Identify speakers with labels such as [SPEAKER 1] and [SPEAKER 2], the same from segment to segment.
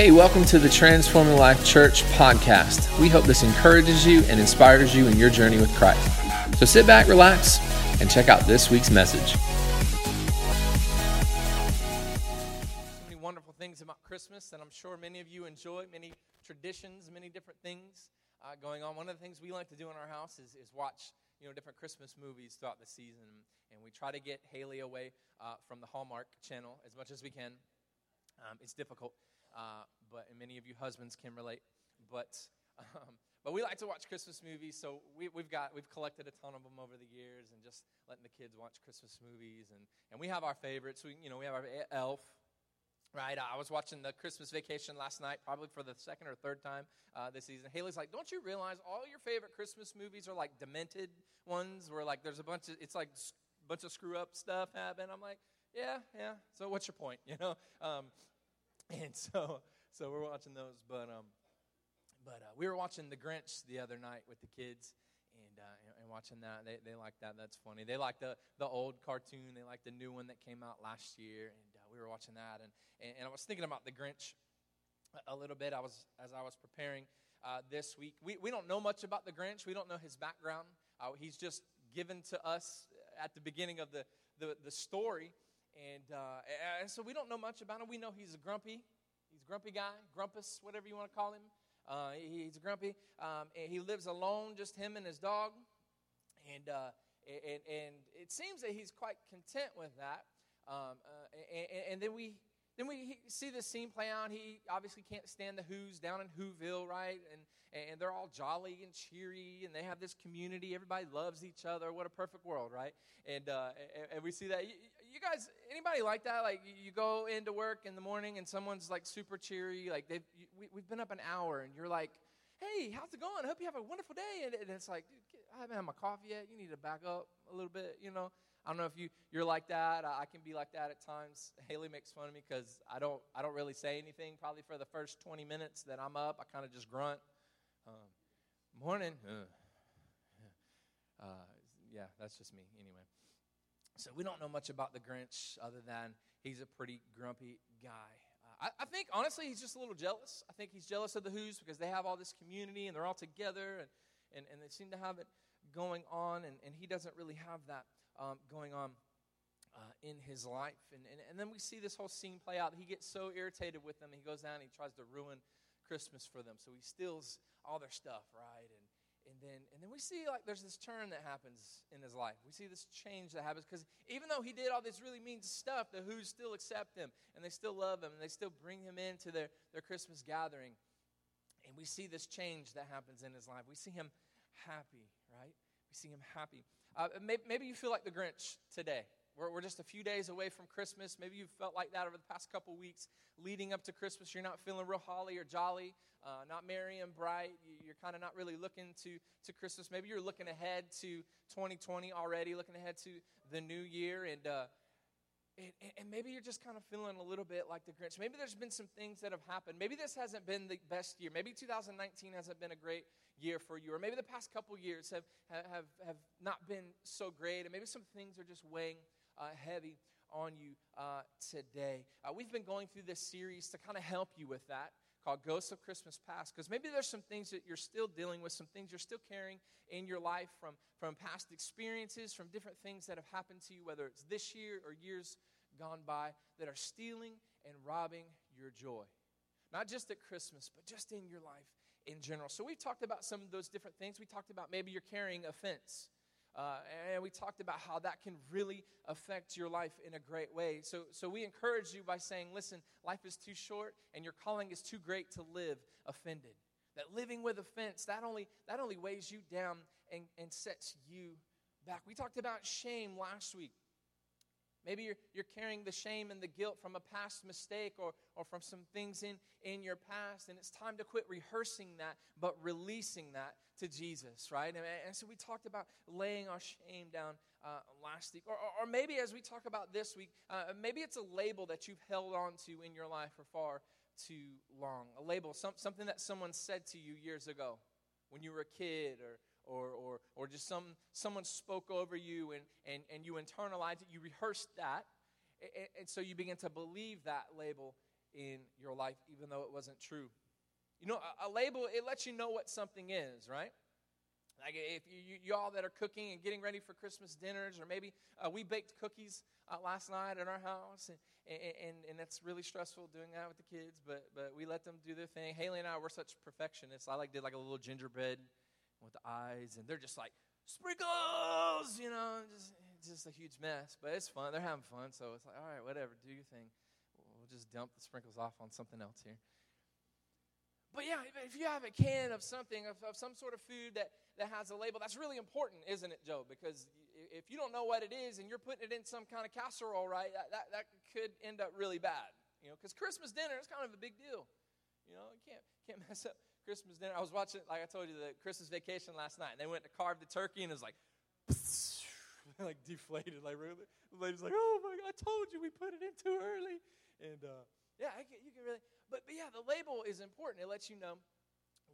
[SPEAKER 1] Hey, welcome to the Transforming Life Church podcast. We hope this encourages you and inspires you in your journey with Christ. So sit back, relax, and check out this week's message.
[SPEAKER 2] so many wonderful things about Christmas, and I'm sure many of you enjoy many traditions, many different things uh, going on. One of the things we like to do in our house is, is watch you know different Christmas movies throughout the season, and we try to get Haley away uh, from the Hallmark channel as much as we can. Um, it's difficult, uh, but and many of you husbands can relate. But um, but we like to watch Christmas movies, so we, we've got we've collected a ton of them over the years, and just letting the kids watch Christmas movies, and and we have our favorites. We you know we have our Elf. Right, I was watching the Christmas Vacation last night, probably for the second or third time uh, this season. Haley's like, "Don't you realize all your favorite Christmas movies are like demented ones, where like there's a bunch of it's like a bunch of screw up stuff happen?" I'm like, "Yeah, yeah." So what's your point, you know? Um, and so so we're watching those, but um, but uh, we were watching The Grinch the other night with the kids, and uh, and watching that. They they like that. That's funny. They like the the old cartoon. They like the new one that came out last year, and uh, we were watching that. And, and and I was thinking about The Grinch a little bit. I was as I was preparing uh, this week. We we don't know much about the Grinch. We don't know his background. Uh, he's just given to us at the beginning of the the, the story. And, uh, and so we don't know much about him. We know he's a grumpy, he's a grumpy guy, grumpus, whatever you want to call him. Uh, he's grumpy. Um, and he lives alone, just him and his dog. And, uh, and, and it seems that he's quite content with that. Um, uh, and, and, then we then we see this scene play out. He obviously can't stand the Who's down in Whoville, right? And and they're all jolly and cheery, and they have this community. Everybody loves each other. What a perfect world, right? And uh, and we see that. You, guys, anybody like that? Like you go into work in the morning, and someone's like super cheery. Like they've we, we've been up an hour, and you're like, "Hey, how's it going? I hope you have a wonderful day." And, and it's like, I haven't had my coffee yet. You need to back up a little bit, you know. I don't know if you, you're like that. I, I can be like that at times. Haley makes fun of me because I don't, I don't really say anything probably for the first 20 minutes that I'm up. I kind of just grunt. Um, morning. Uh, yeah, that's just me anyway. So we don't know much about the Grinch other than he's a pretty grumpy guy. Uh, I, I, think, honestly, he's just a little jealous. I think he's jealous of the Who's because they have all this community and they're all together and, and, and they seem to have it going on, and, and he doesn't really have that um, going on. Uh, in his life. And, and, and then we see this whole scene play out. He gets so irritated with them, he goes down and he tries to ruin Christmas for them. So he steals all their stuff, right? And then and then we see like there's this turn that happens in his life. We see this change that happens because even though he did all this really mean stuff, the Who's still accept him and they still love him and they still bring him into their, their Christmas gathering. And we see this change that happens in his life. We see him happy, right? We see him happy. Uh, maybe, maybe you feel like the Grinch today. We're, we're just a few days away from Christmas. Maybe you've felt like that over the past couple weeks leading up to Christmas. You're not feeling real holly or jolly, uh, not merry and bright. You're kind of not really looking to, to Christmas. Maybe you're looking ahead to 2020 already, looking ahead to the new year. And, uh, and, and, maybe you're just kind of feeling a little bit like the Grinch. Maybe there's been some things that have happened. Maybe this hasn't been the best year. Maybe 2019 hasn't been a great year for you. Or maybe the past couple years have, have, have not been so great. And maybe some things are just weighing uh, heavy on you uh, today. Uh, we've been going through this series to kind of help you with that called Ghosts of Christmas Past because maybe there's some things that you're still dealing with, some things you're still carrying in your life from, from past experiences, from different things that have happened to you, whether it's this year or years gone by, that are stealing and robbing your joy. Not just at Christmas, but just in your life in general. So we've talked about some of those different things. We talked about maybe you're carrying offense. Uh, and we talked about how that can really affect your life in a great way. So, so we encourage you by saying, listen, life is too short and your calling is too great to live offended. That living with offense, that only, that only weighs you down and, and sets you back. We talked about shame last week. Maybe you're, you're carrying the shame and the guilt from a past mistake or, or from some things in, in your past, and it's time to quit rehearsing that, but releasing that to Jesus, right? And, and so we talked about laying our shame down uh, last week. Or, or, or, maybe as we talk about this week, uh, maybe it's a label that you've held on to in your life for far too long. A label, some, something that someone said to you years ago when you were a kid or or, or, or just some, someone spoke over you and, and, and you internalized it, you rehearsed that, and, and so you begin to believe that label in your life, even though it wasn't true. You know, a, a label, it lets you know what something is, right? Like if you, you, all that are cooking and getting ready for Christmas dinners, or maybe uh, we baked cookies uh, last night at our house, and, and, and it's really stressful doing that with the kids, but, but we let them do their thing. Haley and I, we're such perfectionists. I like did like a little gingerbread with the eyes, and they're just like, sprinkles, you know, just, just a huge mess. But it's fun. They're having fun, so it's like, all right, whatever, do your thing. We'll just dump the sprinkles off on something else here. But yeah, if you have a can of something, of, of, some sort of food that, that has a label, that's really important, isn't it, Joe? Because if you don't know what it is and you're putting it in some kind of casserole, right, that, that, that could end up really bad. You know, because Christmas dinner is kind of a big deal. You know, you can't, can't mess up Christmas dinner. I was watching, like I told you, the Christmas vacation last night, and they went to carve the turkey, and it was like, like deflated. Like, really? The lady's like, oh my God, I told you we put it in too early. And, uh, yeah, can, you can really, but, but yeah, the label is important. It lets you know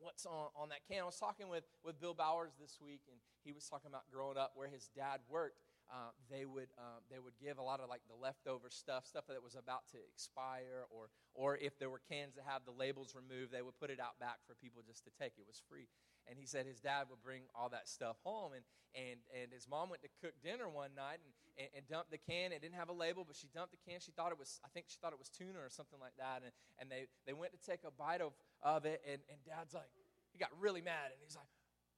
[SPEAKER 2] what's on, on that can. I was talking with, with Bill Bowers this week, and he was talking about growing up where his dad worked. Uh, they would uh, they would give a lot of like the leftover stuff, stuff that was about to expire, or or if there were cans that have the labels removed, they would put it out back for people just to take. It was free. And he said his dad would bring all that stuff home, and and and his mom went to cook dinner one night and, and, and dumped the can. It didn't have a label, but she dumped the can. She thought it was I think she thought it was tuna or something like that. And and they they went to take a bite of of it, and and dad's like he got really mad, and he's like,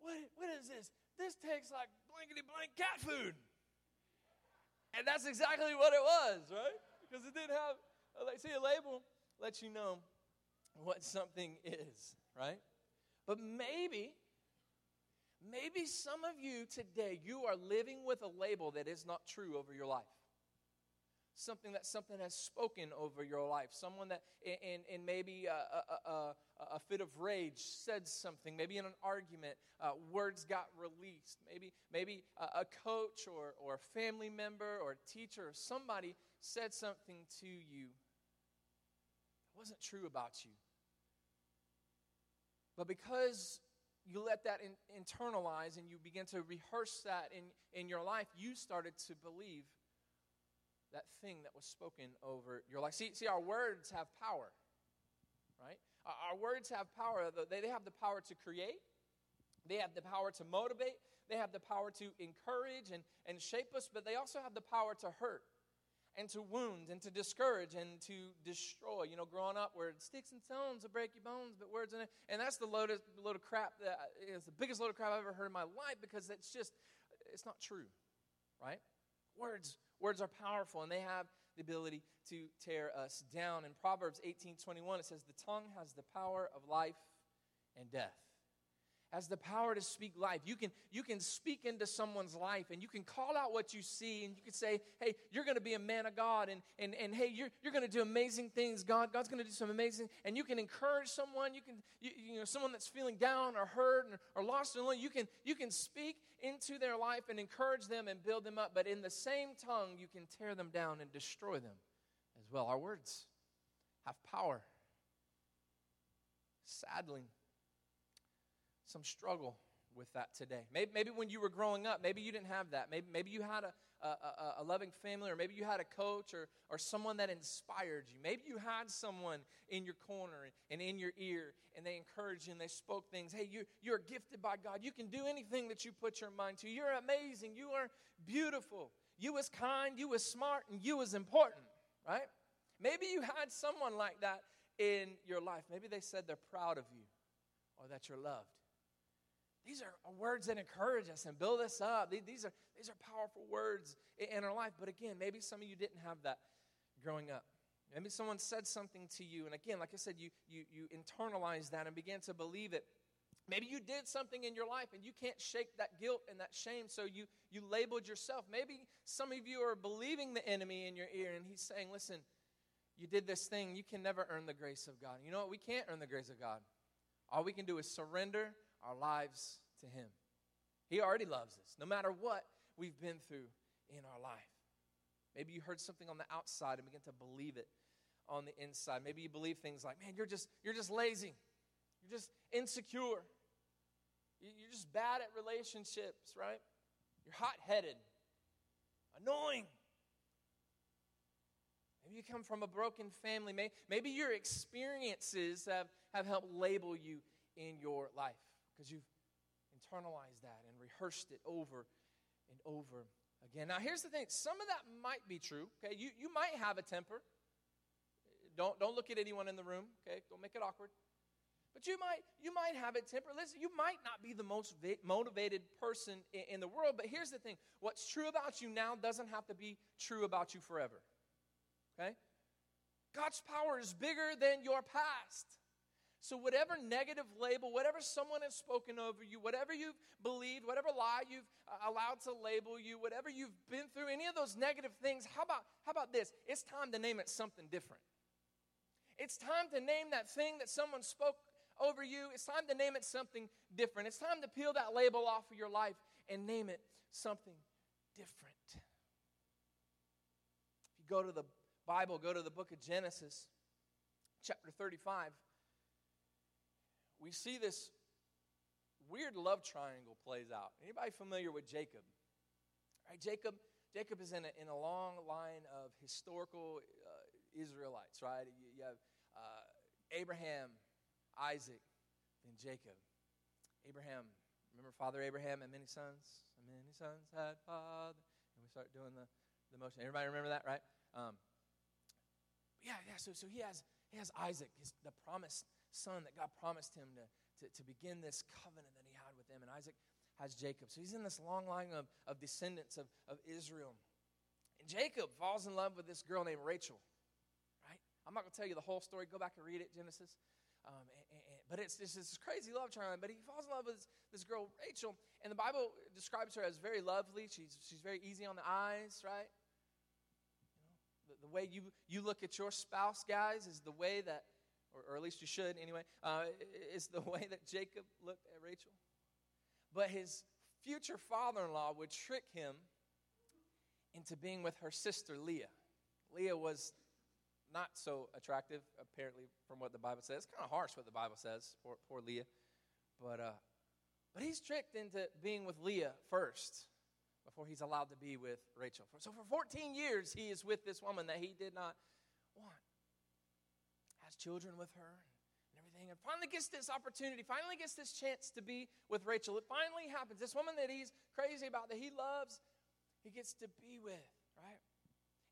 [SPEAKER 2] what what is this? This tastes like blankety blank cat food. And that's exactly what it was, right? Because it didn't have, uh, like, see, a label lets you know what something is, right? But maybe, maybe some of you today, you are living with a label that is not true over your life something that something has spoken over your life. Someone that, in, in maybe a, a, a, a, fit of rage, said something. Maybe in an argument, uh, words got released. Maybe, maybe a, coach or, or a family member or a teacher or somebody said something to you that wasn't true about you. But because you let that in, internalize and you begin to rehearse that in, in your life, you started to believe that thing that was spoken over your life. See, see our words have power, right? Our, words have power. They, they have the power to create, they have the power to motivate, they have the power to encourage and, and shape us, but they also have the power to hurt and to wound and to discourage and to destroy. You know, growing up where sticks and stones will break your bones, but words and. And that's the load of, load of crap that is the biggest load of crap I've ever heard in my life because it's just, it's not true, right? Words Words are powerful and they have the ability to tear us down. In Proverbs 18:21 it says the tongue has the power of life and death has the power to speak life. You can, you can speak into someone's life and you can call out what you see and you can say, hey, you're going to be a man of God and, and, and hey, you're, you're going to do amazing things. God, God's going to do some amazing, and you can encourage someone. You can, you, you know, someone that's feeling down or hurt or, or lost and lonely. You can, you can speak into their life and encourage them and build them up. But in the same tongue, you can tear them down and destroy them as well. Our words have power. Sadly, some struggle with that today. Maybe, maybe when you were growing up, maybe you didn't have that. Maybe, maybe you had a, a, a, loving family, or maybe you had a coach or, or someone that inspired you. Maybe you had someone in your corner and in your ear, and they encouraged you and they spoke things. Hey, you, you're gifted by God. You can do anything that you put your mind to. You're amazing. You are beautiful. You was kind. You was smart. And you was important, right? Maybe you had someone like that in your life. Maybe they said they're proud of you or that you're loved. These are words that encourage us and build us up. These are, these are powerful words in our life. But again, maybe some of you didn't have that growing up. Maybe someone said something to you, and again, like I said, you, you, you internalized that and began to believe it. Maybe you did something in your life and you can't shake that guilt and that shame, so you, you labeled yourself. Maybe some of you are believing the enemy in your ear, and he's saying, Listen, you did this thing, you can never earn the grace of God. You know what? We can't earn the grace of God. All we can do is surrender our lives to Him. He already loves us, no matter what we've been through in our life. Maybe you heard something on the outside and begin to believe it on the inside. Maybe you believe things like, man, you're just, you're just lazy. You're just insecure. You're just bad at relationships, right? You're hot headed, annoying. Maybe you come from a broken family. Maybe your experiences have, have helped label you in your life because you've internalized that and rehearsed it over and over again. Now, here's the thing some of that might be true. Okay, you, you might have a temper. Don't, don't look at anyone in the room, okay? Don't make it awkward. But you might, you might have a temper. Listen, you might not be the most motivated person in, in the world, but here's the thing what's true about you now doesn't have to be true about you forever. Okay? God's power is bigger than your past. So, whatever negative label, whatever someone has spoken over you, whatever you've believed, whatever lie you've uh, allowed to label you, whatever you've been through, any of those negative things, how about, how about this? It's time to name it something different. It's time to name that thing that someone spoke over you. It's time to name it something different. It's time to peel that label off of your life and name it something different. If you go to the Bible, go to the book of Genesis, chapter 35, we see this weird love triangle plays out. Anybody familiar with Jacob? Right, Jacob, Jacob is in a, in a long line of historical uh, Israelites, right? You, you have uh, Abraham, Isaac, then Jacob. Abraham, remember Father Abraham and many sons? And many sons had father. And we start doing the, the motion. Everybody remember that, right? Um, yeah, yeah. So, so he has he has Isaac, his, the promised son that God promised him to, to, to begin this covenant that he had with them. And Isaac has Jacob. So he's in this long line of, of descendants of, of Israel. And Jacob falls in love with this girl named Rachel. right? I'm not going to tell you the whole story. Go back and read it, Genesis. Um, and, and, but it's, it's this crazy love triangle. But he falls in love with this, this, girl, Rachel. And the Bible describes her as very lovely. She's, she's very easy on the eyes, right? You know, the, the way you, you look at your spouse, guys, is the way that, or, or at least you should anyway, uh, is the way that Jacob looked at Rachel. But his future father in law would trick him into being with her sister, Leah. Leah was not so attractive, apparently, from what the Bible says. It's kind of harsh what the Bible says. Poor, poor Leah. But, uh, but he's tricked into being with Leah first before he's allowed to be with Rachel. So for 14 years, he is with this woman that he did not. Has children with her and everything. And finally gets this opportunity, finally gets this chance to be with Rachel. It finally happens. This woman that he's crazy about, that he loves, he gets to be with, right?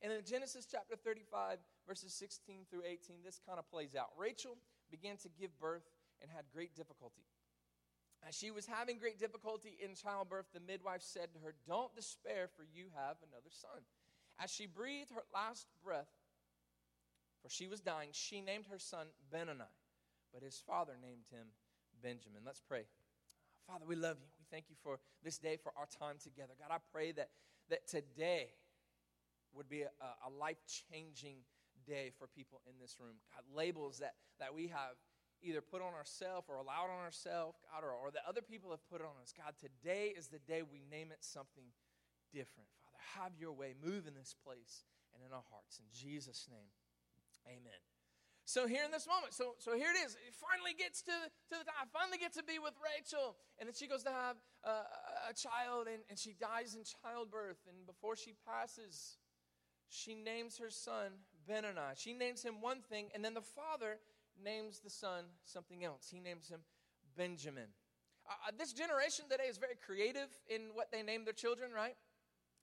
[SPEAKER 2] And in Genesis chapter 35, verses 16 through 18, this kind of plays out. Rachel began to give birth and had great difficulty. As she was having great difficulty in childbirth, the midwife said to her, Don't despair, for you have another son. As she breathed her last breath, for she was dying, she named her son Benoni, but his father named him Benjamin. Let's pray. Father, we love you. We thank you for this day, for our time together. God, I pray that, that today, would be a, a life changing day for people in this room. God, labels that, that we have either put on ourselves or allowed on ourselves, God, or, or that other people have put on us. God, today is the day we name it something different. Father, have your way. Move in this place and in our hearts. In Jesus' name, amen. So here in this moment, so, so here it is. It finally gets to, to the time. I finally get to be with Rachel. And then she goes to have a, a child, and, and she dies in childbirth. And before she passes, she names her son Benoni. She names him one thing, and then the father names the son something else. He names him Benjamin. Uh, uh, this generation today is very creative in what they name their children, right?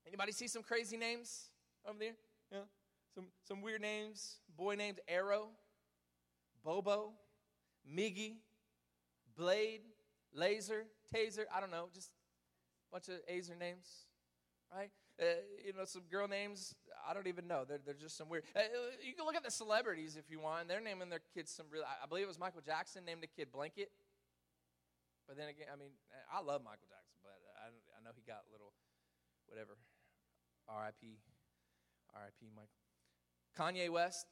[SPEAKER 2] Anybody see some crazy names over there? Yeah. Some, some weird names. Boy named Arrow, Bobo, Miggy, Blade, Laser, Taser. I don't know, just a bunch of Azer names, right? Uh, you know, some girl names, I don't even know. They're, they're just some weird. Uh, you can look at the celebrities if you want. They're naming their kids some real. I believe it was Michael Jackson named a kid Blanket. But then again, I mean, I love Michael Jackson, but I, I know he got little, whatever. R.I.P. R.I.P. Michael. Kanye West,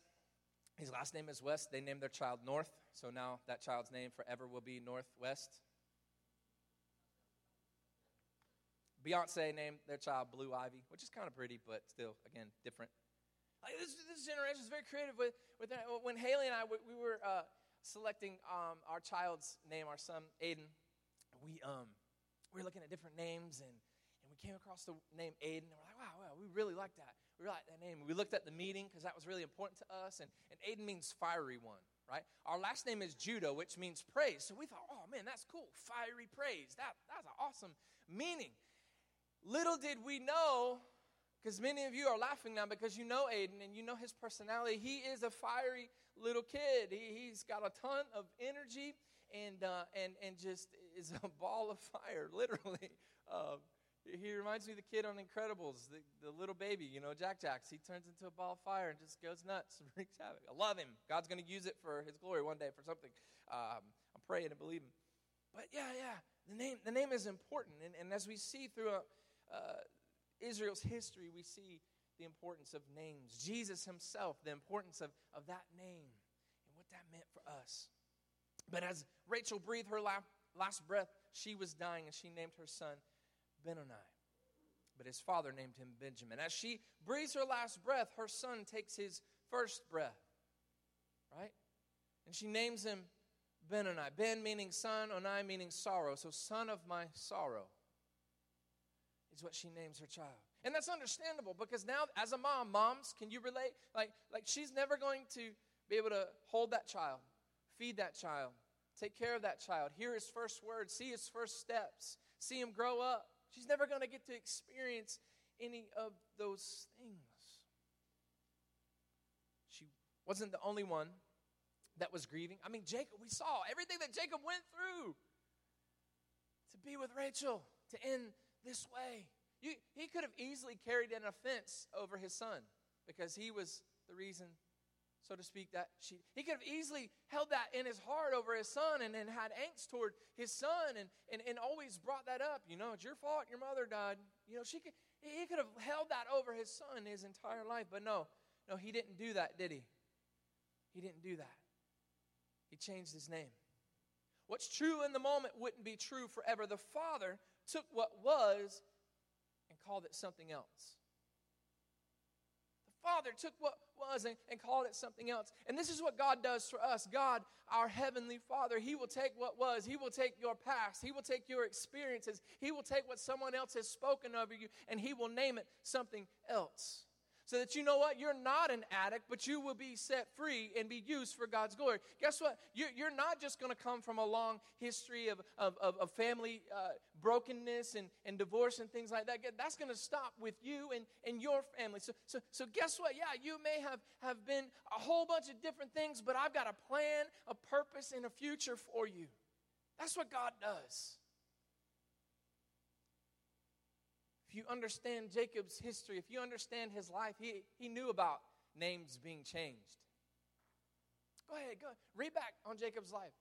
[SPEAKER 2] his last name is West. They named their child North, so now that child's name forever will be Northwest. Beyonce named their child Blue Ivy, which is kind of pretty, but still, again, different. Like this, this generation is very creative with, with. When Haley and I, we, we were uh, selecting um, our child's name, our son Aiden, we, um, we were looking at different names and, and we came across the name Aiden and we're like, really like that. We like that name. We looked at the meeting because that was really important to us. And, and Aiden means fiery one, right? Our last name is Judah, which means praise. So we thought, oh man, that's cool. Fiery praise. That, that's an awesome meaning. Little did we know, because many of you are laughing now because you know Aiden and you know his personality. He is a fiery little kid. He, has got a ton of energy and, uh, and, and just is a ball of fire, literally. Uh, he reminds me of the kid on Incredibles, the, the little baby, you know, Jack Jacks. He turns into a ball of fire and just goes nuts and wreaks havoc. I love him. God's going to use it for his glory one day for something. Um, I'm praying and believing. But yeah, yeah, the name, the name is important. And, and as we see throughout uh, Israel's history, we see the importance of names. Jesus himself, the importance of, of that name and what that meant for us. But as Rachel breathed her last breath, she was dying and she named her son Benoni. But his father named him Benjamin. As she breathes her last breath, her son takes his first breath, right? And she names him Benoni. Ben meaning son, Oni meaning sorrow. So, son of my sorrow is what she names her child. And that's understandable because now, as a mom, moms, can you relate? Like, like she's never going to be able to hold that child, feed that child, take care of that child, hear his first words, see his first steps, see him grow up. She's never going to get to experience any of those things. She wasn't the only one that was grieving. I mean, Jacob, we saw everything that Jacob went through to be with Rachel, to end this way. You, he could have easily carried an offense over his son because he was the reason, so to speak, that she. He could have easily held that in his heart over his son and, and had angst toward his son and, and, and always brought that up. You know, it's your fault your mother died. You know, she could, he could have held that over his son his entire life. But no, no, he didn't do that, did he? He didn't do that. He changed his name. What's true in the moment wouldn't be true forever. The father took what was and called it something else. The Father took what was and, and, called it something else. And this is what God does for us. God, our Heavenly Father, He will take what was, He will take your past, He will take your experiences, He will take what someone else has spoken over you, and He will name it something else so that you know what? You're not an addict, but you will be set free and be used for God's glory. Guess what? You're not just going to come from a long history of, of, of, family uh, brokenness and, and divorce and things like that. That's going to stop with you and, and your family. So, so, so guess what? Yeah, you may have, have been a whole bunch of different things, but I've got a plan, a purpose, and a future for you. That's what God does. If you understand Jacob's history, if you understand his life, he, he knew about names being changed. Go ahead, go ahead. Read back on Jacob's life.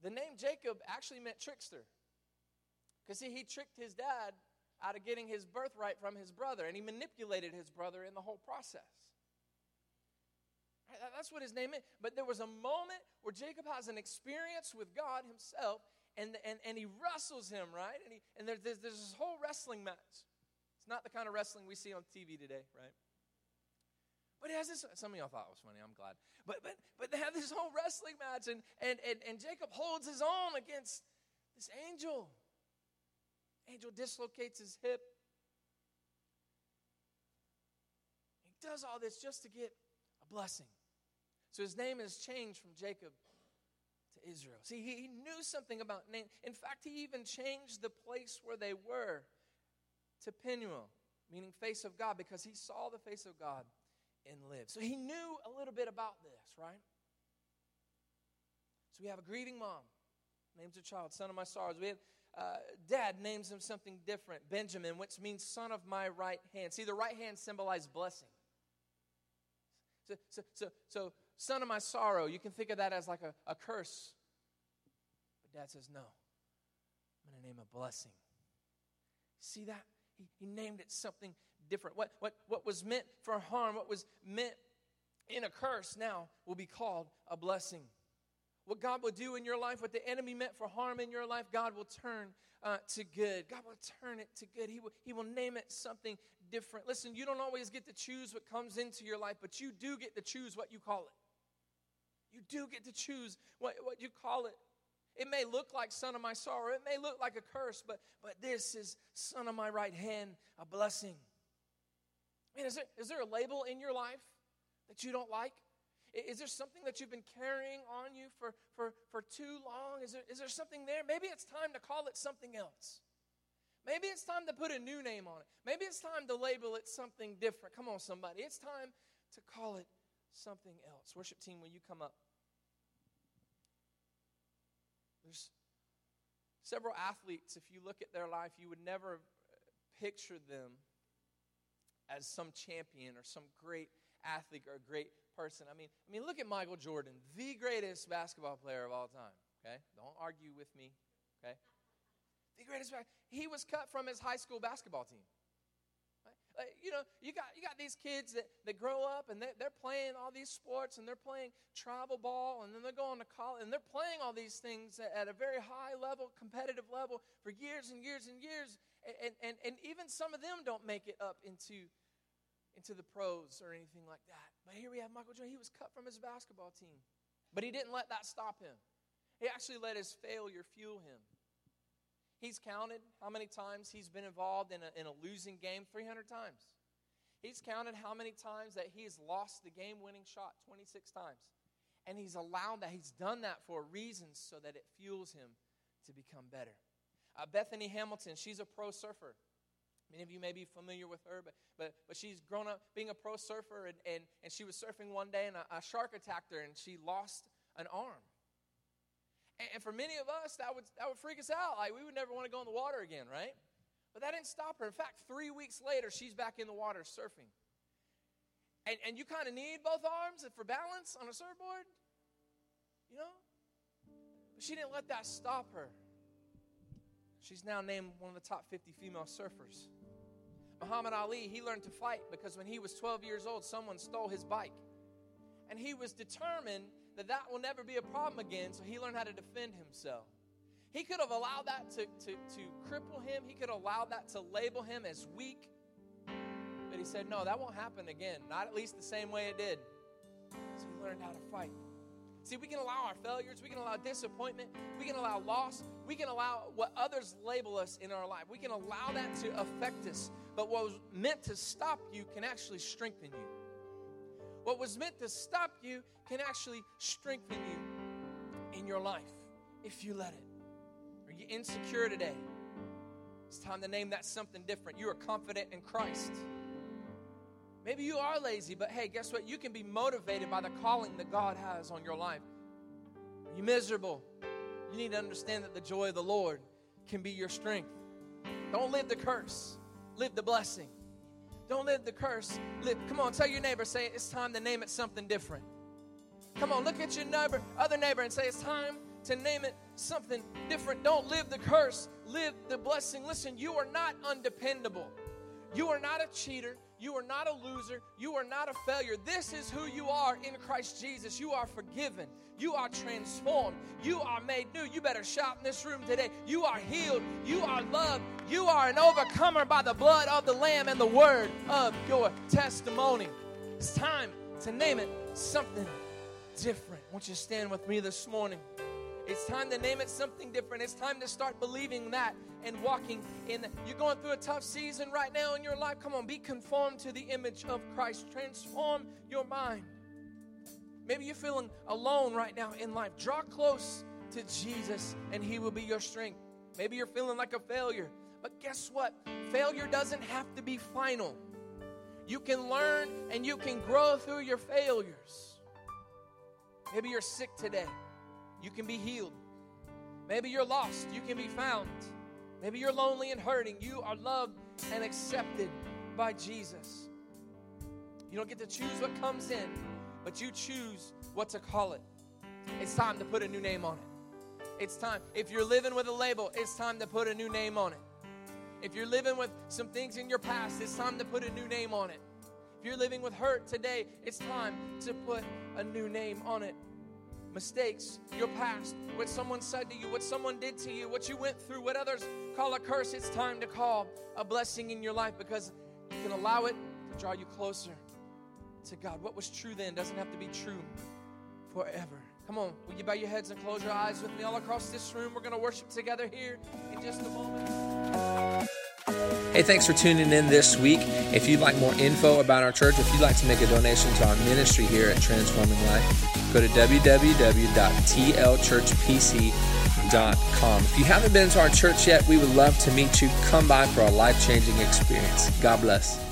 [SPEAKER 2] The name Jacob actually meant trickster. Because, see, he tricked his dad out of getting his birthright from his brother, and he manipulated his brother in the whole process. That's what his name is. But there was a moment where Jacob has an experience with God himself, and, and, and he wrestles him, right? And, he, and there's, there's this whole wrestling match It's not the kind of wrestling we see on TV today, right? But he has this, some of y'all thought it was funny, I'm glad. But, but, but they have this whole wrestling match, and, and, and, and Jacob holds his own against this angel. Angel dislocates his hip. He does all this just to get a blessing. So his name is changed from Jacob Israel. See, he, he knew something about name. In fact, he even changed the place where they were to Penuel, meaning face of God, because he saw the face of God and lived. So he knew a little bit about this, right? So we have a grieving mom, names her child, son of my sorrows. We have uh, dad names him something different, Benjamin, which means son of my right hand. See, the right hand symbolized blessing. So, so, so, so son of my sorrow, you can think of that as like a, a curse. Dad says, no, I'm going to name a blessing. See that? he, he named it something different. What, what, what was meant for harm, what was meant in a curse now will be called a blessing. What God will do in your life, what the enemy meant for harm in your life, God will turn uh, to good. God will turn it to good. He will, he will name it something different. Listen, you don't always get to choose what comes into your life, but you do get to choose what you call it. You do get to choose what, what you call it. It may look like son of my sorrow. It may look like a curse, but, but this is son of my right hand, a blessing. Man, is there, is there a label in your life that you don't like? Is there something that you've been carrying on you for, for, for too long? Is there, is there something there? Maybe it's time to call it something else. Maybe it's time to put a new name on it. Maybe it's time to label it something different. Come on, somebody. It's time to call it something else. Worship team, will you come up? There's several athletes, if you look at their life, you would never picture them as some champion or some great athlete or great person. I mean, I mean, look at Michael Jordan, the greatest basketball player of all time. Okay, don't argue with me. Okay, the greatest. He was cut from his high school basketball team. Uh, you know, you got, you got these kids that, that grow up and they, they're playing all these sports and they're playing travel ball and then they're going to college and they're playing all these things at, a very high level, competitive level for years and years and years. And, and, and even some of them don't make it up into, into the pros or anything like that. But here we have Michael Jordan. He was cut from his basketball team, but he didn't let that stop him. He actually let his failure fuel him. He's counted how many times he's been involved in a, in a losing game 300 times. He's counted how many times that he has lost the game winning shot 26 times. And he's allowed that. He's done that for a reason so that it fuels him to become better. Uh, Bethany Hamilton, she's a pro surfer. Many of you may be familiar with her, but, but, but she's grown up being a pro surfer, and, and, and she was surfing one day, and a, a shark attacked her, and she lost an arm. And for many of us, that would, that would freak us out. Like, we would never want to go in the water again, right? But that didn't stop her. In fact, three weeks later, she's back in the water surfing. And, and you kind of need both arms for balance on a surfboard, you know? But she didn't let that stop her. She's now named one of the top 50 female surfers. Muhammad Ali, he learned to fight because when he was 12 years old, someone stole his bike. And he was determined that that will never be a problem again, so he learned how to defend himself. He could have allowed that to, to, to cripple him, he could have allowed that to label him as weak. But he said, No, that won't happen again, not at least the same way it did. So he learned how to fight. See, we can allow our failures, we can allow disappointment, we can allow loss, we can allow what others label us in our life. We can allow that to affect us. But what was meant to stop you can actually strengthen you. What was meant to stop you can actually strengthen you in your life if you let it. Are you insecure today? It's time to name that something different. You are confident in Christ. Maybe you are lazy, but hey, guess what? You can be motivated by the calling that God has on your life. Are you miserable? You need to understand that the joy of the Lord can be your strength. Don't live the curse, live the blessing. Don't live the curse. Live. Come on, tell your neighbor, say it's time to name it something different. Come on, look at your neighbor, other neighbor, and say it's time to name it something different. Don't live the curse, live the blessing. Listen, you are not undependable. You are not a cheater. You are not a loser. You are not a failure. This is who you are in Christ Jesus. You are forgiven. You are transformed. You are made new. You better shout in this room today. You are healed. You are loved. You are an overcomer by the blood of the Lamb and the word of your testimony. It's time to name it something different. Won't you stand with me this morning? It's time to name it something different. It's time to start believing that and walking in. You're going through a tough season right now in your life. Come on, be conformed to the image of Christ. Transform your mind. Maybe you're feeling alone right now in life. Draw close to Jesus and He will be your strength. Maybe you're feeling like a failure. But guess what? Failure doesn't have to be final. You can learn and you can grow through your failures. Maybe you're sick today you can be healed. Maybe you're lost, you can be found. Maybe you're lonely and hurting, you are loved and accepted by Jesus. You don't get to choose what comes in, but you choose what to call it. It's time to put a new name on it. It's time. If you're living with a label, it's time to put a new name on it. If you're living with some things in your past, it's time to put a new name on it. If you're living with hurt today, it's time to put a new name on it mistakes, your past, what someone said to you, what someone did to you, what you went through, what others call a curse, it's time to call a blessing in your life because you can allow it to draw you closer to God. What was true then doesn't have to be true forever. Come on, will you bow your heads and close your eyes with me all across this room? We're going to worship together here in just a moment.
[SPEAKER 1] Hey, thanks for tuning in this week. If you'd like more info about our church, if you'd like to make a donation to our ministry here at Transforming Life, go to www.tlchurchpc.com. If you haven't been to our church yet, we would love to meet you. Come by for a life changing experience. God bless.